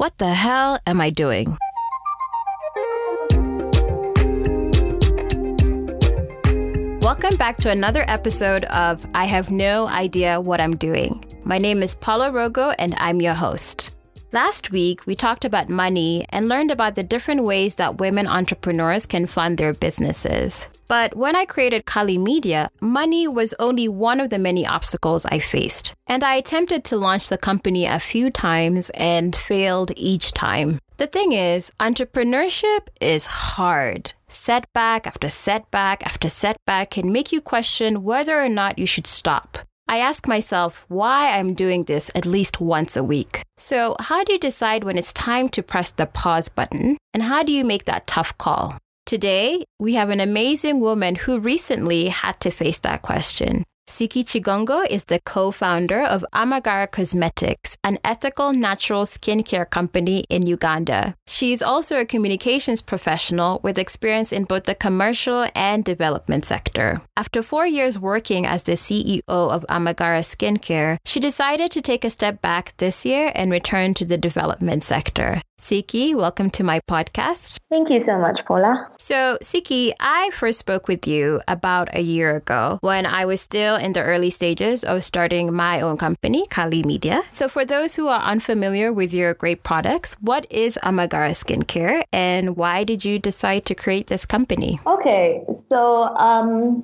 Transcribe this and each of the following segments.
What the hell am I doing? Welcome back to another episode of I Have No Idea What I'm Doing. My name is Paula Rogo and I'm your host. Last week, we talked about money and learned about the different ways that women entrepreneurs can fund their businesses. But when I created Kali Media, money was only one of the many obstacles I faced. And I attempted to launch the company a few times and failed each time. The thing is, entrepreneurship is hard. Setback after setback after setback can make you question whether or not you should stop. I ask myself why I'm doing this at least once a week. So, how do you decide when it's time to press the pause button? And how do you make that tough call? Today, we have an amazing woman who recently had to face that question. Siki Chigongo is the co founder of Amagara Cosmetics, an ethical natural skincare company in Uganda. She is also a communications professional with experience in both the commercial and development sector. After four years working as the CEO of Amagara Skincare, she decided to take a step back this year and return to the development sector. Siki, welcome to my podcast. Thank you so much, Paula. So, Siki, I first spoke with you about a year ago when I was still in the early stages of starting my own company, Kali Media. So, for those who are unfamiliar with your great products, what is Amagara Skincare and why did you decide to create this company? Okay, so um,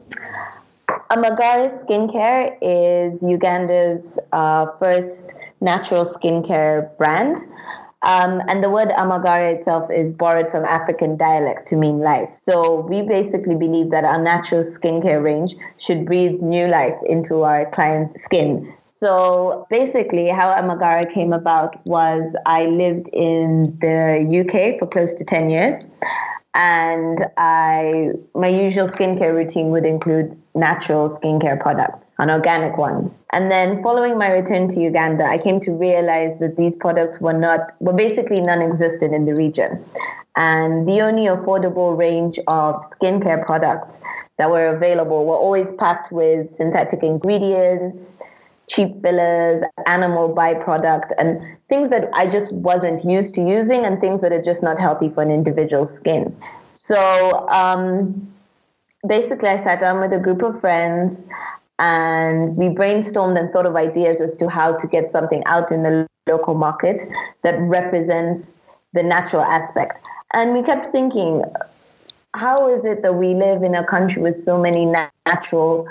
Amagara Skincare is Uganda's uh, first natural skincare brand. Um, and the word amagara itself is borrowed from African dialect to mean life. So we basically believe that our natural skincare range should breathe new life into our clients' skins. So basically, how Amagara came about was I lived in the UK for close to 10 years and I my usual skincare routine would include natural skincare products and organic ones. And then following my return to Uganda, I came to realize that these products were not were basically non-existent in the region. And the only affordable range of skincare products that were available were always packed with synthetic ingredients, cheap fillers, animal byproduct, and things that I just wasn't used to using, and things that are just not healthy for an individual's skin. So um, basically, I sat down with a group of friends and we brainstormed and thought of ideas as to how to get something out in the local market that represents the natural aspect. And we kept thinking, how is it that we live in a country with so many natural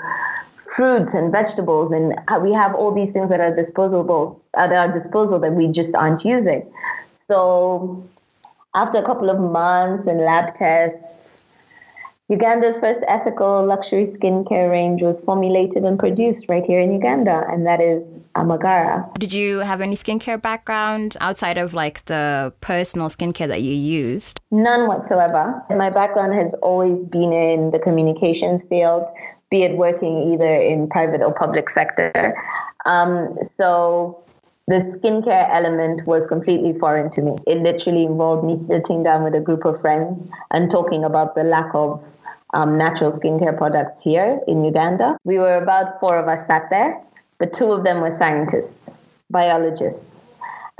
fruits and vegetables, and we have all these things that are disposable uh, at our disposal that we just aren't using. So, after a couple of months and lab tests, Uganda's first ethical luxury skincare range was formulated and produced right here in Uganda, and that is Amagara. Did you have any skincare background outside of like the personal skincare that you used? None whatsoever. My background has always been in the communications field be it working either in private or public sector. Um, so the skincare element was completely foreign to me. It literally involved me sitting down with a group of friends and talking about the lack of um, natural skincare products here in Uganda. We were about four of us sat there, but two of them were scientists, biologists.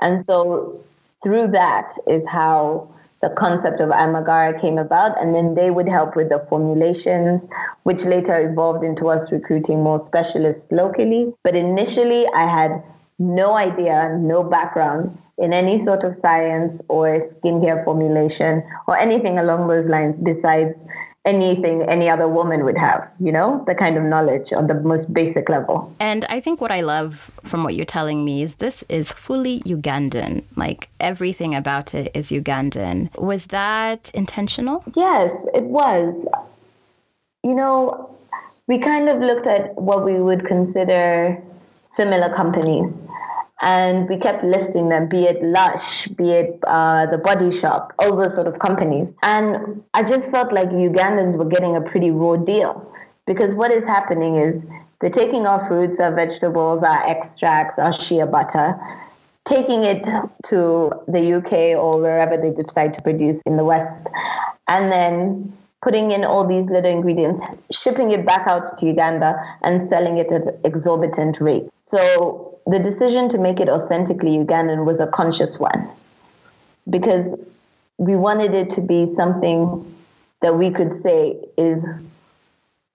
And so through that is how the concept of Amagara came about, and then they would help with the formulations, which later evolved into us recruiting more specialists locally. But initially, I had no idea, no background in any sort of science or skincare formulation or anything along those lines besides anything any other woman would have, you know, the kind of knowledge on the most basic level. And I think what I love from what you're telling me is this is fully Ugandan. Like everything about it is Ugandan. Was that intentional? Yes, it was. You know, we kind of looked at what we would consider similar companies and we kept listing them, be it Lush, be it uh, the Body Shop, all those sort of companies. And I just felt like Ugandans were getting a pretty raw deal because what is happening is they're taking our fruits, our vegetables, our extracts, our shea butter, taking it to the UK or wherever they decide to produce in the West, and then putting in all these little ingredients, shipping it back out to Uganda and selling it at exorbitant rates. So the decision to make it authentically Ugandan was a conscious one. because we wanted it to be something that we could say is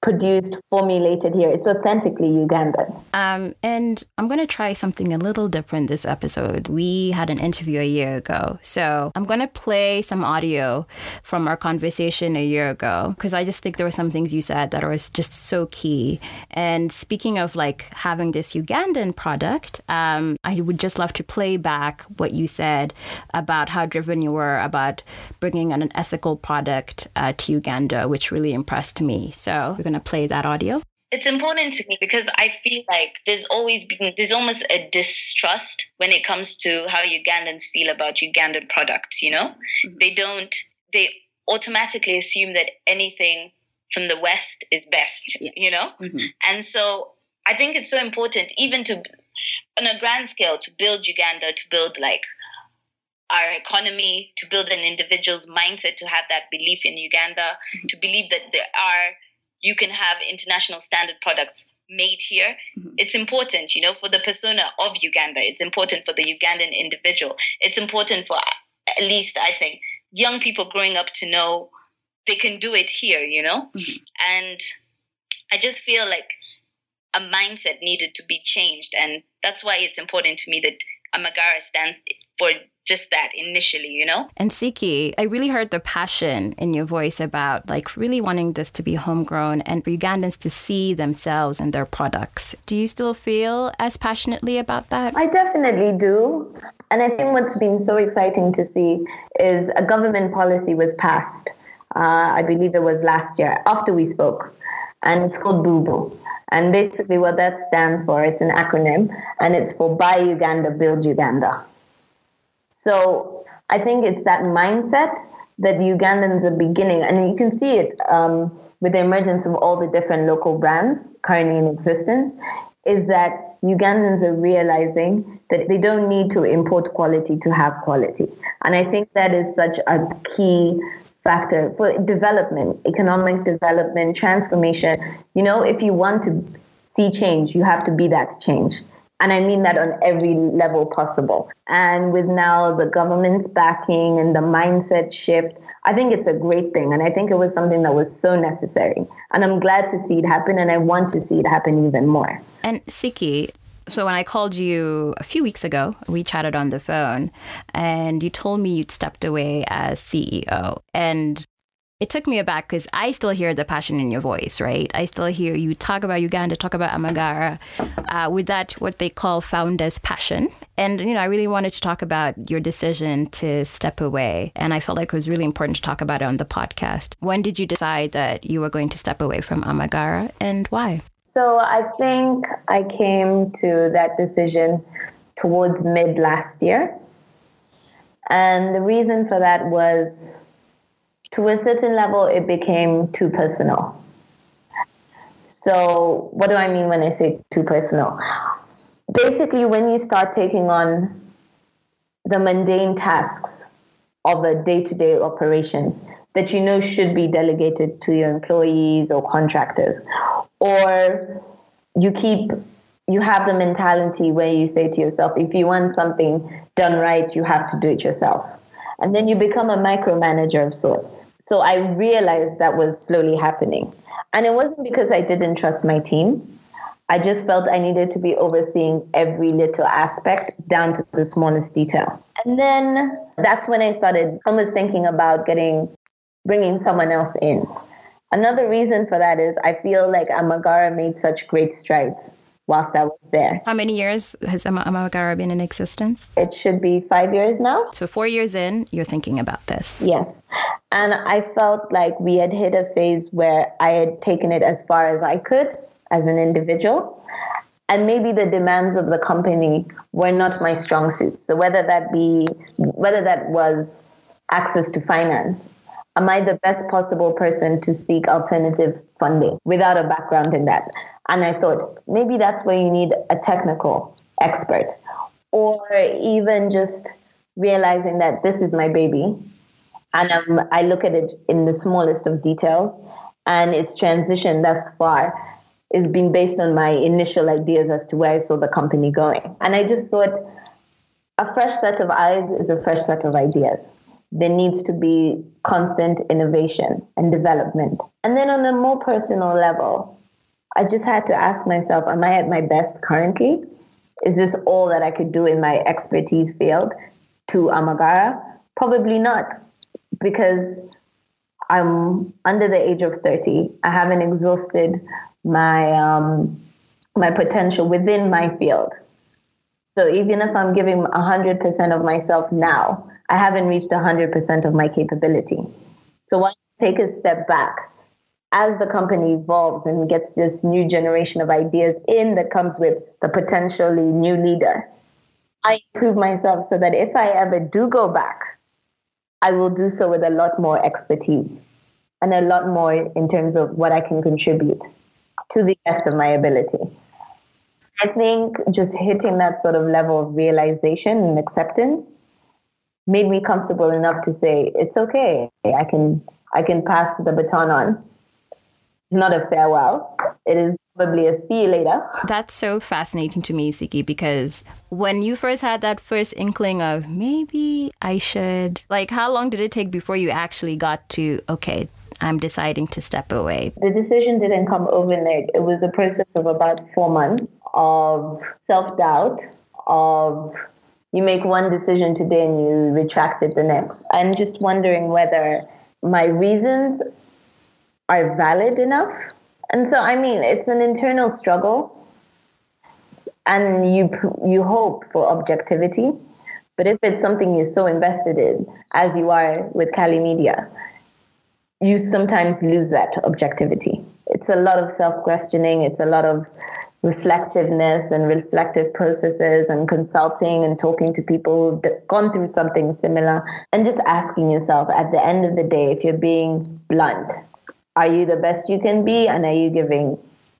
produced, formulated here. It's authentically Ugandan. Um, and I'm going to try something a little different this episode. We had an interview a year ago. So I'm going to play some audio from our conversation a year ago because I just think there were some things you said that was just so key. And speaking of like having this Ugandan product, um, I would just love to play back what you said about how driven you were about bringing an ethical product uh, to Uganda, which really impressed me. So we're going going to play that audio? It's important to me because I feel like there's always been, there's almost a distrust when it comes to how Ugandans feel about Ugandan products, you know? Mm-hmm. They don't, they automatically assume that anything from the West is best, yeah. you know? Mm-hmm. And so I think it's so important, even to, on a grand scale, to build Uganda, to build like our economy, to build an individual's mindset, to have that belief in Uganda, mm-hmm. to believe that there are you can have international standard products made here. Mm-hmm. It's important, you know, for the persona of Uganda. It's important for the Ugandan individual. It's important for, at least I think, young people growing up to know they can do it here, you know? Mm-hmm. And I just feel like a mindset needed to be changed. And that's why it's important to me that Amagara stands for just that initially, you know? And Siki, I really heard the passion in your voice about like really wanting this to be homegrown and for Ugandans to see themselves in their products. Do you still feel as passionately about that? I definitely do. And I think what's been so exciting to see is a government policy was passed. Uh, I believe it was last year after we spoke, and it's called BUBU. And basically, what that stands for, it's an acronym, and it's for Buy Uganda, Build Uganda. So I think it's that mindset that Ugandans are beginning, and you can see it um, with the emergence of all the different local brands currently in existence, is that Ugandans are realizing that they don't need to import quality to have quality. And I think that is such a key factor for development, economic development, transformation. You know, if you want to see change, you have to be that change. And I mean that on every level possible. And with now the government's backing and the mindset shift, I think it's a great thing. And I think it was something that was so necessary. And I'm glad to see it happen. And I want to see it happen even more. And Siki, so when I called you a few weeks ago, we chatted on the phone and you told me you'd stepped away as CEO. And it took me aback because I still hear the passion in your voice, right? I still hear you talk about Uganda, talk about Amagara uh, with that, what they call founder's passion. And, you know, I really wanted to talk about your decision to step away. And I felt like it was really important to talk about it on the podcast. When did you decide that you were going to step away from Amagara and why? So I think I came to that decision towards mid last year. And the reason for that was to a certain level, it became too personal. So, what do I mean when I say too personal? Basically, when you start taking on the mundane tasks of a day to day operations that you know should be delegated to your employees or contractors, or you keep you have the mentality where you say to yourself, if you want something done right, you have to do it yourself and then you become a micromanager of sorts. So I realized that was slowly happening. And it wasn't because I didn't trust my team. I just felt I needed to be overseeing every little aspect down to the smallest detail. And then that's when I started almost thinking about getting, bringing someone else in. Another reason for that is I feel like Amagara made such great strides whilst I was there. How many years has Amagara been in existence? It should be five years now. So, four years in, you're thinking about this. Yes. And I felt like we had hit a phase where I had taken it as far as I could as an individual. And maybe the demands of the company were not my strong suit. So, whether that be, whether that was access to finance, am I the best possible person to seek alternative funding without a background in that? And I thought maybe that's where you need a technical expert or even just realizing that this is my baby and um, I look at it in the smallest of details and its transition thus far has been based on my initial ideas as to where I saw the company going. And I just thought a fresh set of eyes is a fresh set of ideas. There needs to be constant innovation and development. And then on a more personal level, I just had to ask myself, am I at my best currently? Is this all that I could do in my expertise field to Amagara? Probably not, because I'm under the age of 30. I haven't exhausted my um, my potential within my field. So even if I'm giving 100% of myself now, I haven't reached 100% of my capability. So why take a step back, as the company evolves and gets this new generation of ideas in that comes with the potentially new leader, I improve myself so that if I ever do go back, I will do so with a lot more expertise and a lot more in terms of what I can contribute to the best of my ability. I think just hitting that sort of level of realization and acceptance made me comfortable enough to say it's okay. I can I can pass the baton on. It's not a farewell. It is probably a see you later. That's so fascinating to me, Siki, because when you first had that first inkling of maybe I should, like, how long did it take before you actually got to, okay, I'm deciding to step away? The decision didn't come overnight. It was a process of about four months of self doubt, of you make one decision today and you retract it the next. I'm just wondering whether my reasons are valid enough. And so, I mean, it's an internal struggle, and you you hope for objectivity. But if it's something you're so invested in, as you are with Kali Media, you sometimes lose that objectivity. It's a lot of self questioning. It's a lot of reflectiveness and reflective processes and consulting and talking to people who've gone through something similar and just asking yourself at the end of the day if you're being blunt are you the best you can be and are you giving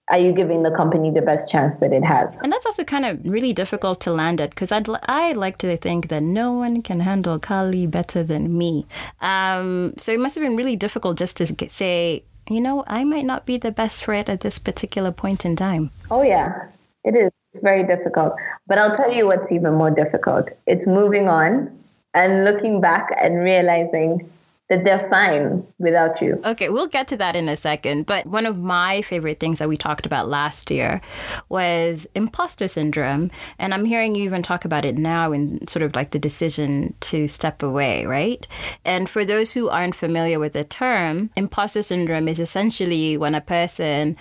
are you giving the company the best chance that it has? And that's also kind of really difficult to land at because I'd I like to think that no one can handle Kali better than me. Um, so it must have been really difficult just to say, you know, I might not be the best for it at this particular point in time. Oh, yeah, it is. It's very difficult. But I'll tell you what's even more difficult it's moving on and looking back and realizing that they're fine without you. Okay, we'll get to that in a second. But one of my favorite things that we talked about last year was imposter syndrome. And I'm hearing you even talk about it now in sort of like the decision to step away, right? And for those who aren't familiar with the term, imposter syndrome is essentially when a person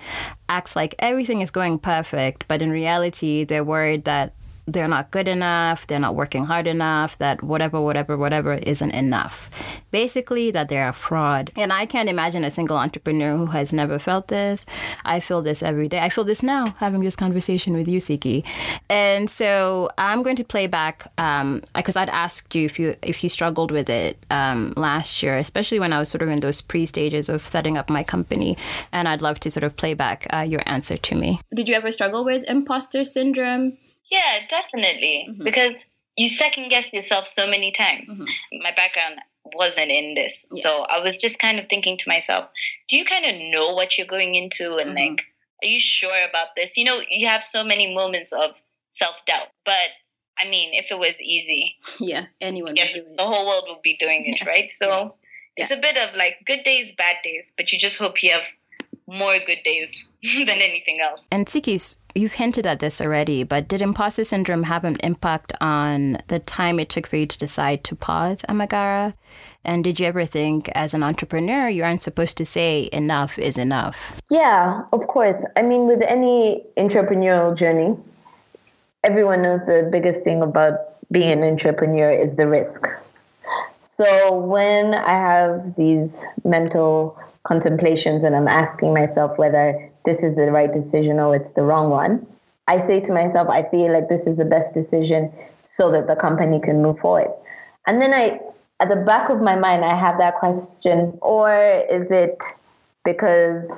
acts like everything is going perfect, but in reality, they're worried that they're not good enough, they're not working hard enough, that whatever, whatever, whatever isn't enough. Basically, that they're a fraud. And I can't imagine a single entrepreneur who has never felt this. I feel this every day. I feel this now having this conversation with you, Siki. And so I'm going to play back because um, I'd asked you if you if you struggled with it um, last year, especially when I was sort of in those pre stages of setting up my company. And I'd love to sort of play back uh, your answer to me. Did you ever struggle with imposter syndrome? Yeah, definitely. Mm-hmm. Because you second guess yourself so many times. Mm-hmm. My background wasn't in this. Yeah. So I was just kind of thinking to myself, do you kind of know what you're going into and mm-hmm. like are you sure about this? You know, you have so many moments of self-doubt. But I mean, if it was easy, yeah, anyone yes, the whole world would be doing it, yeah. right? So yeah. it's a bit of like good days, bad days, but you just hope you have more good days than anything else. And Sikis, you've hinted at this already, but did imposter syndrome have an impact on the time it took for you to decide to pause Amagara? And did you ever think, as an entrepreneur, you aren't supposed to say enough is enough? Yeah, of course. I mean, with any entrepreneurial journey, everyone knows the biggest thing about being an entrepreneur is the risk. So when I have these mental contemplations and I'm asking myself whether this is the right decision or it's the wrong one, I say to myself, I feel like this is the best decision so that the company can move forward. And then I, at the back of my mind, I have that question, or is it because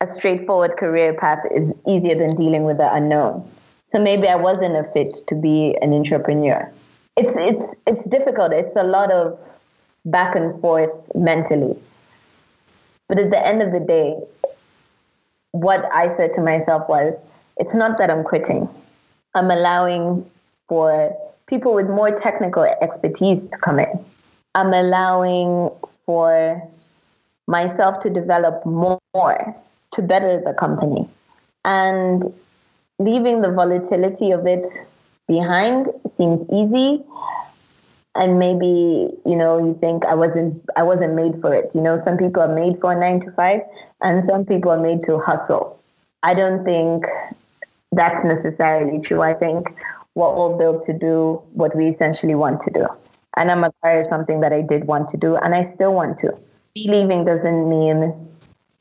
a straightforward career path is easier than dealing with the unknown? So maybe I wasn't a fit to be an entrepreneur. It's it's it's difficult. It's a lot of back and forth mentally. But at the end of the day, what I said to myself was, it's not that I'm quitting. I'm allowing for people with more technical expertise to come in. I'm allowing for myself to develop more to better the company. And leaving the volatility of it behind seems easy and maybe you know you think i wasn't i wasn't made for it. You know some people are made for a 9 to 5 and some people are made to hustle. I don't think that's necessarily true. I think what we're all built to do what we essentially want to do. And i'm is something that i did want to do and i still want to. Believing doesn't mean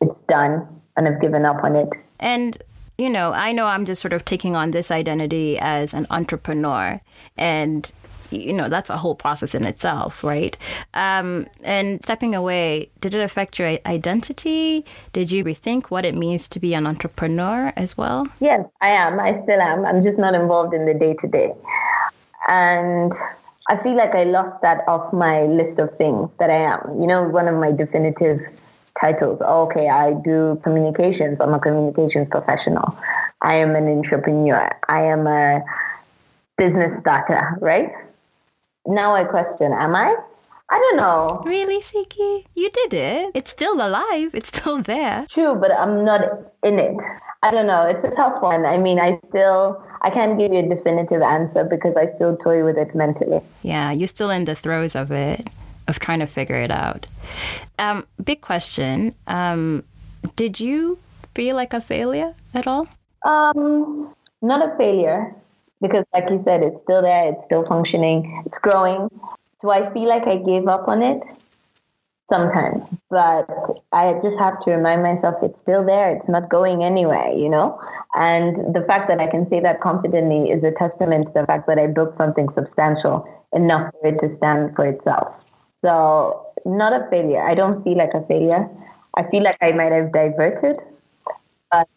it's done and i've given up on it. And you know, I know I'm just sort of taking on this identity as an entrepreneur and you know that's a whole process in itself right um, and stepping away did it affect your identity did you rethink what it means to be an entrepreneur as well yes i am i still am i'm just not involved in the day to day and i feel like i lost that off my list of things that i am you know one of my definitive titles. Okay, I do communications. I'm a communications professional. I am an entrepreneur. I am a business starter, right? Now I question, am I? I don't know. Really, Siki? You did it. It's still alive. It's still there. True, but I'm not in it. I don't know. It's a tough one. I mean, I still I can't give you a definitive answer because I still toy with it mentally. Yeah, you're still in the throes of it of trying to figure it out. Um, big question. Um, did you feel like a failure at all? Um, not a failure because, like you said, it's still there, it's still functioning, it's growing. Do I feel like I gave up on it? Sometimes, but I just have to remind myself it's still there. It's not going anywhere, you know? And the fact that I can say that confidently is a testament to the fact that I built something substantial enough for it to stand for itself. So, not a failure. I don't feel like a failure. I feel like I might have diverted, but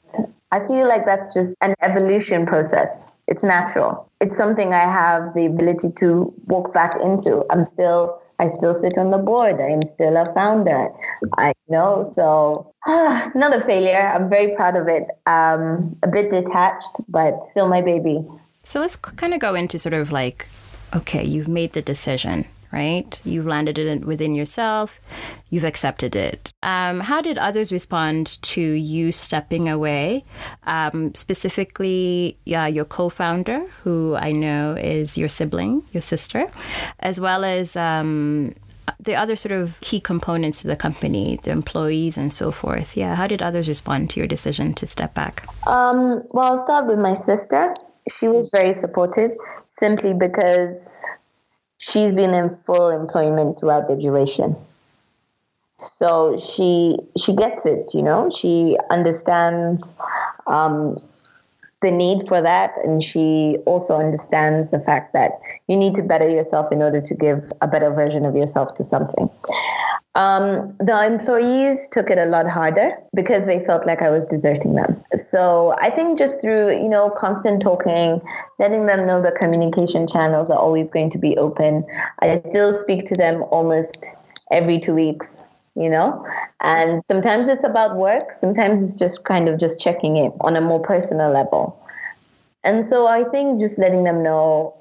I feel like that's just an evolution process. It's natural. It's something I have the ability to walk back into. I'm still I still sit on the board. I am still a founder. I know. So, not a failure. I'm very proud of it. Um, a bit detached, but still my baby. So, let's kind of go into sort of like, okay, you've made the decision right? You've landed it within yourself, you've accepted it. Um, how did others respond to you stepping away? Um, specifically, your co founder, who I know is your sibling, your sister, as well as um, the other sort of key components to the company, the employees and so forth. Yeah, how did others respond to your decision to step back? Um, well, I'll start with my sister. She was very supportive simply because she's been in full employment throughout the duration. So she she gets it you know? She understands um, the need for that and she also understands the fact that you need to better yourself in order to give a better version of yourself to something um, the employees took it a lot harder because they felt like I was deserting them. So I think just through, you know, constant talking, letting them know the communication channels are always going to be open. I still speak to them almost every two weeks, you know, and sometimes it's about work. Sometimes it's just kind of just checking in on a more personal level. And so I think just letting them know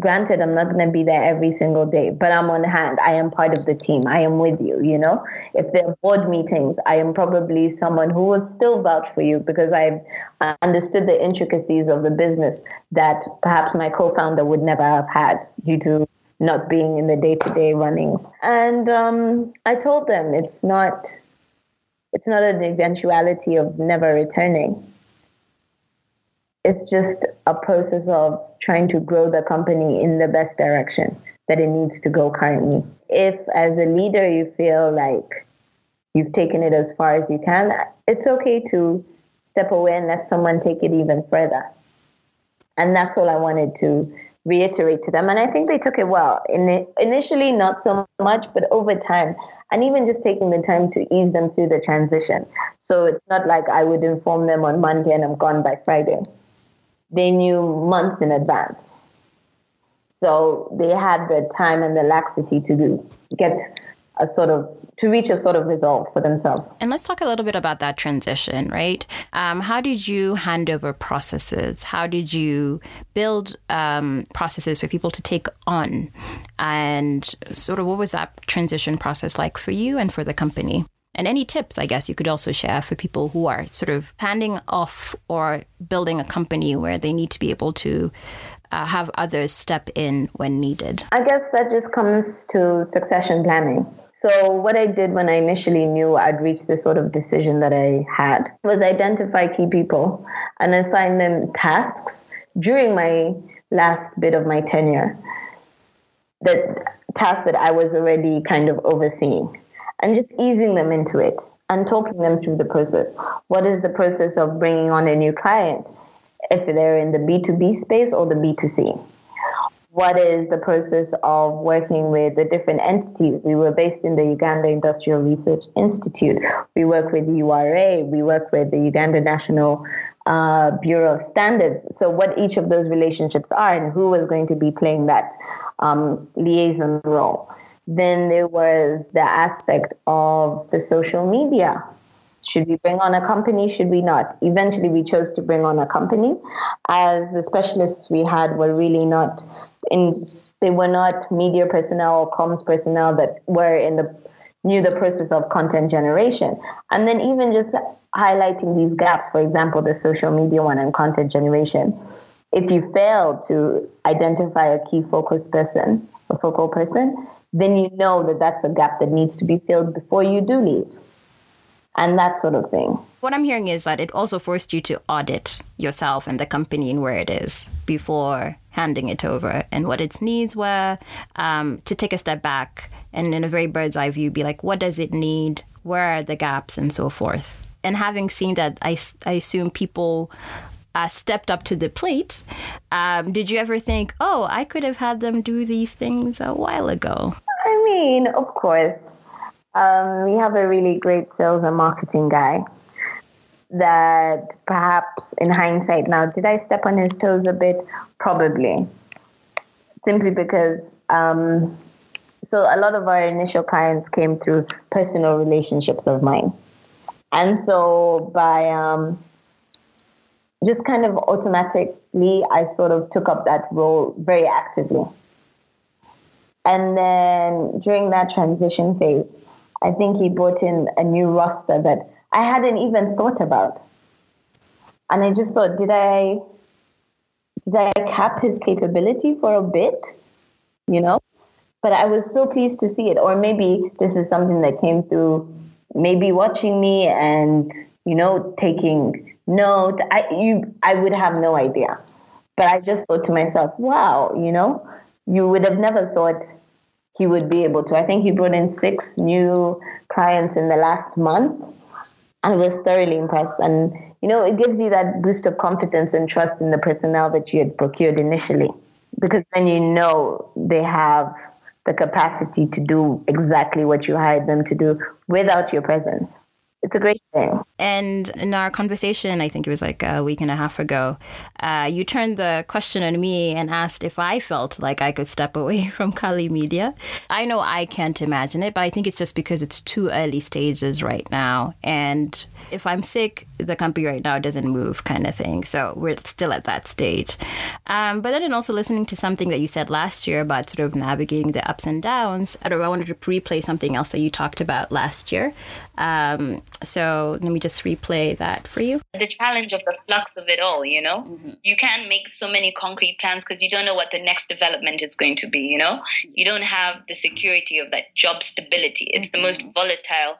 granted i'm not going to be there every single day but i'm on hand. I am part of the team. I am with you you know? If there are board meetings i am probably someone who will still vouch for you because i've understood the intricacies of the business that perhaps my co-founder would never have had due to not being in the day-to-day runnings. And um, i told them it's not it's not an eventuality of never returning. It's just a process of trying to grow the company in the best direction that it needs to go currently. If, as a leader, you feel like you've taken it as far as you can, it's okay to step away and let someone take it even further. And that's all I wanted to reiterate to them. And I think they took it well. In initially, not so much, but over time, and even just taking the time to ease them through the transition. So it's not like I would inform them on Monday and I'm gone by Friday they knew months in advance. So they had the time and the laxity to do, get a sort of to reach a sort of result for themselves. And let's talk a little bit about that transition, right? Um, how did you hand over processes? How did you build um, processes for people to take on? And sort of what was that transition process like for you and for the company? And any tips, I guess, you could also share for people who are sort of handing off or building a company where they need to be able to uh, have others step in when needed? I guess that just comes to succession planning. So, what I did when I initially knew I'd reached this sort of decision that I had was identify key people and assign them tasks during my last bit of my tenure. That task that I was already kind of overseeing and just easing them into it and talking them through the process. What is the process of bringing on a new client? If they're in the B2B space or the B2C what is the process of working with the different entities. We were based in the Uganda Industrial Research Institute. We work with the URA. We work with the Uganda National uh, Bureau of Standards. So, what each of those relationships are and who is going to be playing that um, liaison role. Then there was the aspect of the social media should we bring on a company? Should we not? Eventually, we chose to bring on a company as the specialists we had were really not in, they were not media personnel or comms personnel that were in the, knew the process of content generation. And then even just highlighting these gaps, for example, the social media one and content generation. If you fail to identify a key focus person, a focal person, then you know that that's a gap that needs to be filled before you do leave and that sort of thing. What I'm hearing is that it also forced you to audit yourself and the company and where it is before handing it over and what its needs were, um, to take a step back and in a very bird's eye view be like, what does it need? Where are the gaps and so forth? And having seen that, I, I assume people uh, stepped up to the plate. Um, did you ever think, oh, I could have had them do these things a while ago? I mean, of course, um, we have a really great sales and marketing guy that perhaps in hindsight now, did I step on his toes a bit? Probably. Simply because, um, so a lot of our initial clients came through personal relationships of mine. And so by um, just kind of automatically, I sort of took up that role very actively. And then during that transition phase, I think he brought in a new roster that I hadn't even thought about. And I just thought, did I did I cap his capability for a bit? You know? But I was so pleased to see it. Or maybe this is something that came through maybe watching me and, you know, taking note. I you I would have no idea. But I just thought to myself, wow, you know, you would have never thought he would be able to. I think he brought in six new clients in the last month and was thoroughly impressed. And, you know, it gives you that boost of confidence and trust in the personnel that you had procured initially because then you know they have the capacity to do exactly what you hired them to do without your presence it's a great thing. And in our conversation, I think it was like a week and a half ago, uh, you turned the question on me and asked if I felt like I could step away from Kali Media. I know I can't imagine it, but I think it's just because it's too early stages right now. And if I'm sick, the company right now doesn't move, kind of thing. So we're still at that stage. Um, but then and also listening to something that you said last year about sort of navigating the ups and downs, I, don't, I wanted to replay something else that you talked about last year. Um, so let me just replay that for you. The challenge of the flux of it all, you know? Mm-hmm. You can't make so many concrete plans because you don't know what the next development is going to be, you know? You don't have the security of that job stability. It's mm-hmm. the most mm-hmm. volatile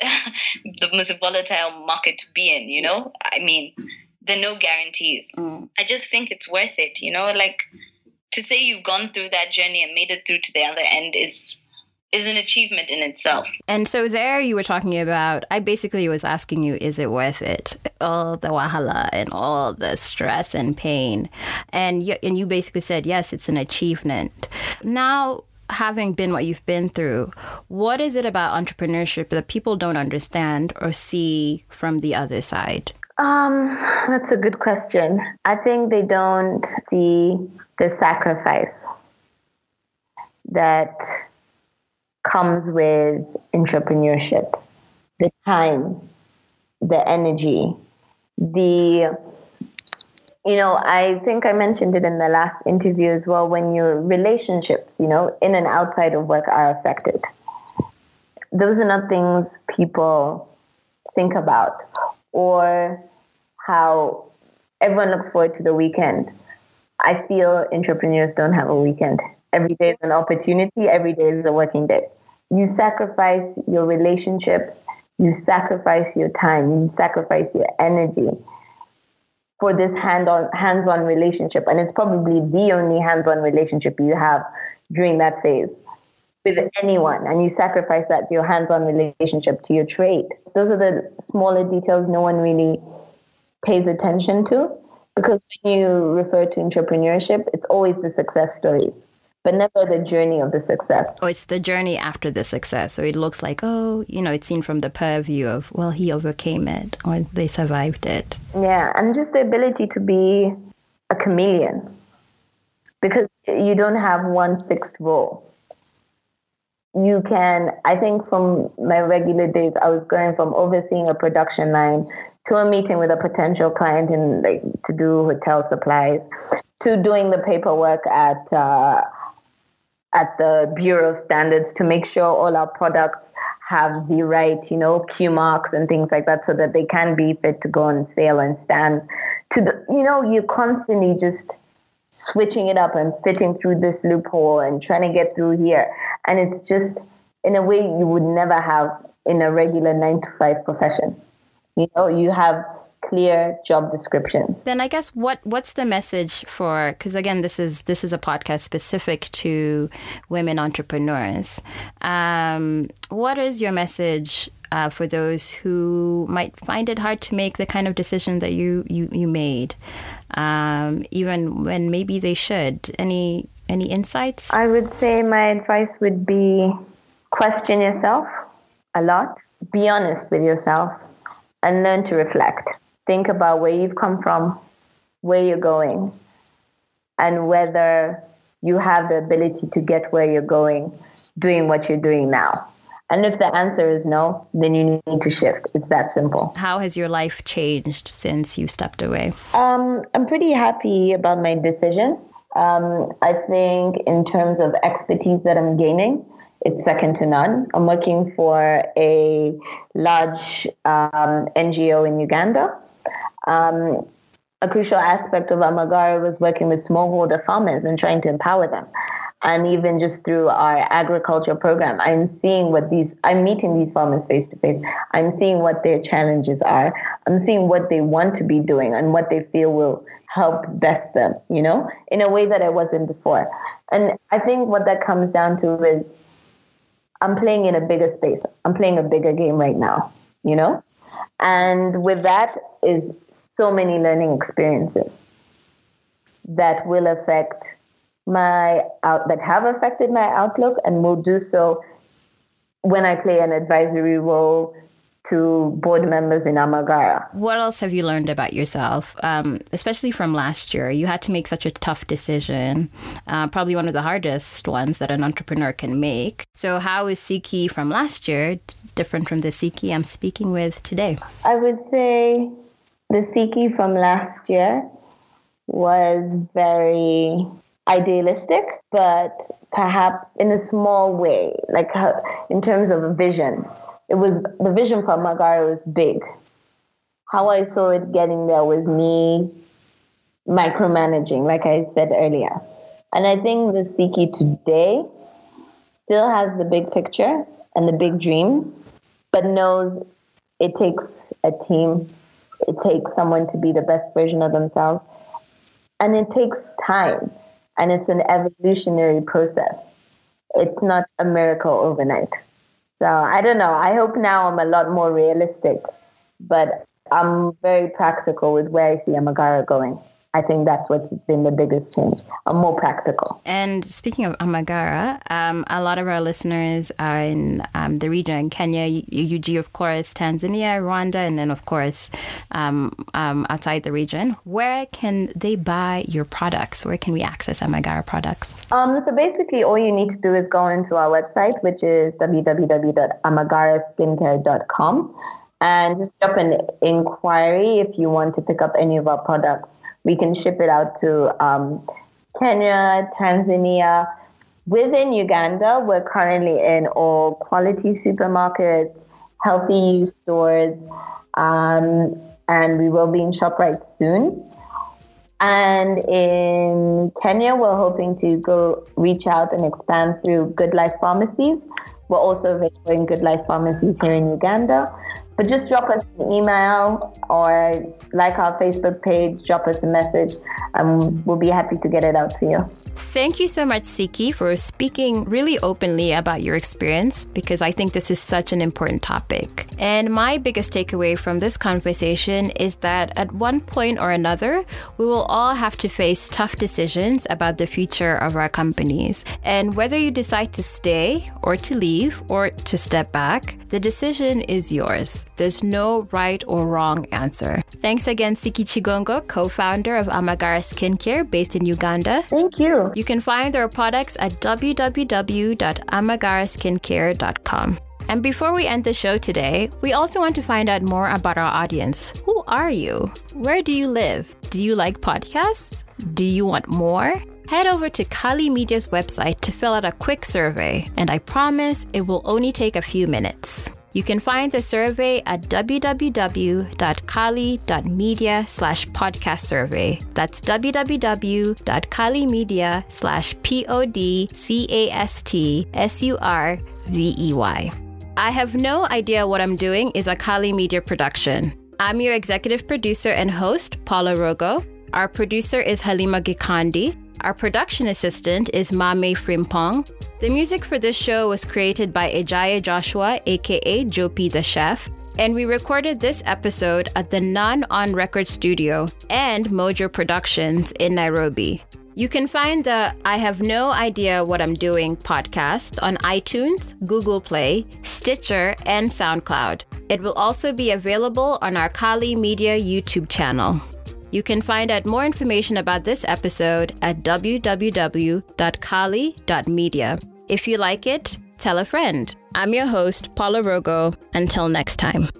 the most volatile market to be in, you know? I mean, there are no guarantees. Mm. I just think it's worth it, you know? Like to say you've gone through that journey and made it through to the other end is is an achievement in itself. And so there you were talking about I basically was asking you is it worth it? All the wahala and all the stress and pain. And you, and you basically said yes, it's an achievement. Now having been what you've been through, what is it about entrepreneurship that people don't understand or see from the other side? Um, that's a good question. I think they don't see the sacrifice that comes with entrepreneurship the time, the energy, the you know, I think I mentioned it in the last interview as well when your relationships, you know, in and outside of work are affected. Those are not things people think about or how everyone looks forward to the weekend. I feel entrepreneurs don't have a weekend. Every day is an opportunity, every day is a working day. You sacrifice your relationships, you sacrifice your time, you sacrifice your energy for this hand on hands-on relationship. And it's probably the only hands-on relationship you have during that phase with anyone. And you sacrifice that your hands-on relationship to your trade those are the smaller details no one really pays attention to because when you refer to entrepreneurship it's always the success stories but never the journey of the success. Oh, it's the journey after the success. So it looks like, oh, you know, it's seen from the purview of, well, he overcame it or they survived it. Yeah, and just the ability to be a chameleon because you don't have one fixed role. You can, I think from my regular days, I was going from overseeing a production line to a meeting with a potential client in like to do hotel supplies to doing the paperwork at uh, at the Bureau of Standards to make sure all our products have the right, you know, Q marks and things like that so that they can be fit to go on sale and stands. To the, you know, you're constantly just switching it up and fitting through this loophole and trying to get through here. And it's just in a way you would never have in a regular nine to five profession. You know, you have clear job descriptions. Then I guess what what's the message for because again this is this is a podcast specific to women entrepreneurs. Um, what is your message uh, for those who might find it hard to make the kind of decision that you you, you made, um, even when maybe they should? Any any insights? I would say my advice would be question yourself a lot. Be honest with yourself and learn to reflect think about where you've come from, where you're going, and whether you have the ability to get where you're going doing what you're doing now. And if the answer is no, then you need to shift. It's that simple. How has your life changed since you stepped away? Um, I'm pretty happy about my decision. Um, I think, in terms of expertise that I'm gaining, it's second to none. I'm working for a large um, NGO in Uganda um, a crucial aspect of Amagara was working with smallholder farmers and trying to empower them. And even just through our agriculture program, I'm seeing what these, I'm meeting these farmers face to face. I'm seeing what their challenges are. I'm seeing what they want to be doing and what they feel will help best them, you know, in a way that I wasn't before. And I think what that comes down to is I'm playing in a bigger space. I'm playing a bigger game right now, you know? And with that is so many learning experiences that will affect my out that have affected my outlook and will do so when I play an advisory role to board members in Amagara. What else have you learned about yourself, um, especially from last year? You had to make such a tough decision, uh, probably one of the hardest ones that an entrepreneur can make. So, how is Siki from last year different from the Siki I'm speaking with today? I would say the Siki from last year was very idealistic, but perhaps in a small way, like in terms of a vision it was the vision for Amagara was big. How I saw it getting there was me micromanaging, like I said earlier. And I think the Siki today still has the big picture and the big dreams, but knows it takes a team, it takes someone to be the best version of themselves, and it takes time, and it's an evolutionary process. It's not a miracle overnight. So I don't know. I hope now I'm a lot more realistic, but I'm very practical with where I see Amagara going. I think that's what's been the biggest change, a more practical. And speaking of Amagara, um, a lot of our listeners are in um, the region Kenya, UG, of course, Tanzania, Rwanda, and then, of course, um, um, outside the region. Where can they buy your products? Where can we access Amagara products? Um, so basically, all you need to do is go into our website, which is www.amagaraskincare.com and just drop an inquiry if you want to pick up any of our products we can ship it out to um, Kenya, Tanzania. Within Uganda, we're currently in all quality supermarkets, healthy use stores, um, and we will be in ShopRite soon. And in Kenya, we're hoping to go reach out and expand through Good Life pharmacies. We're also available in Good Life pharmacies here in Uganda. But just drop us an email or like our Facebook page, drop us a message, and we'll be happy to get it out to you. Thank you so much, Siki, for speaking really openly about your experience because I think this is such an important topic. And my biggest takeaway from this conversation is that at one point or another, we will all have to face tough decisions about the future of our companies. And whether you decide to stay or to leave or to step back, the decision is yours. There's no right or wrong answer. Thanks again, Siki Chigongo, co founder of Amagara Skincare based in Uganda. Thank you. You can find their products at www.amagaraskincare.com. And before we end the show today, we also want to find out more about our audience. Who are you? Where do you live? Do you like podcasts? Do you want more? Head over to Kali Media's website to fill out a quick survey, and I promise it will only take a few minutes. You can find the survey at www.kali.media slash podcast survey. That's www.kalimedia slash P-O-D-C-A-S-T-S-U-R-V-E-Y. I Have No Idea What I'm Doing is a Kali Media production. I'm your executive producer and host, Paula Rogo. Our producer is Halima Gikandi. Our production assistant is Mame Frimpong. The music for this show was created by Ejaya Joshua, aka Jopi the Chef, and we recorded this episode at the Non On Record Studio and Mojo Productions in Nairobi. You can find the I Have No Idea What I'm Doing podcast on iTunes, Google Play, Stitcher, and SoundCloud. It will also be available on our Kali Media YouTube channel. You can find out more information about this episode at www.kali.media. If you like it, tell a friend. I'm your host, Paula Rogo. Until next time.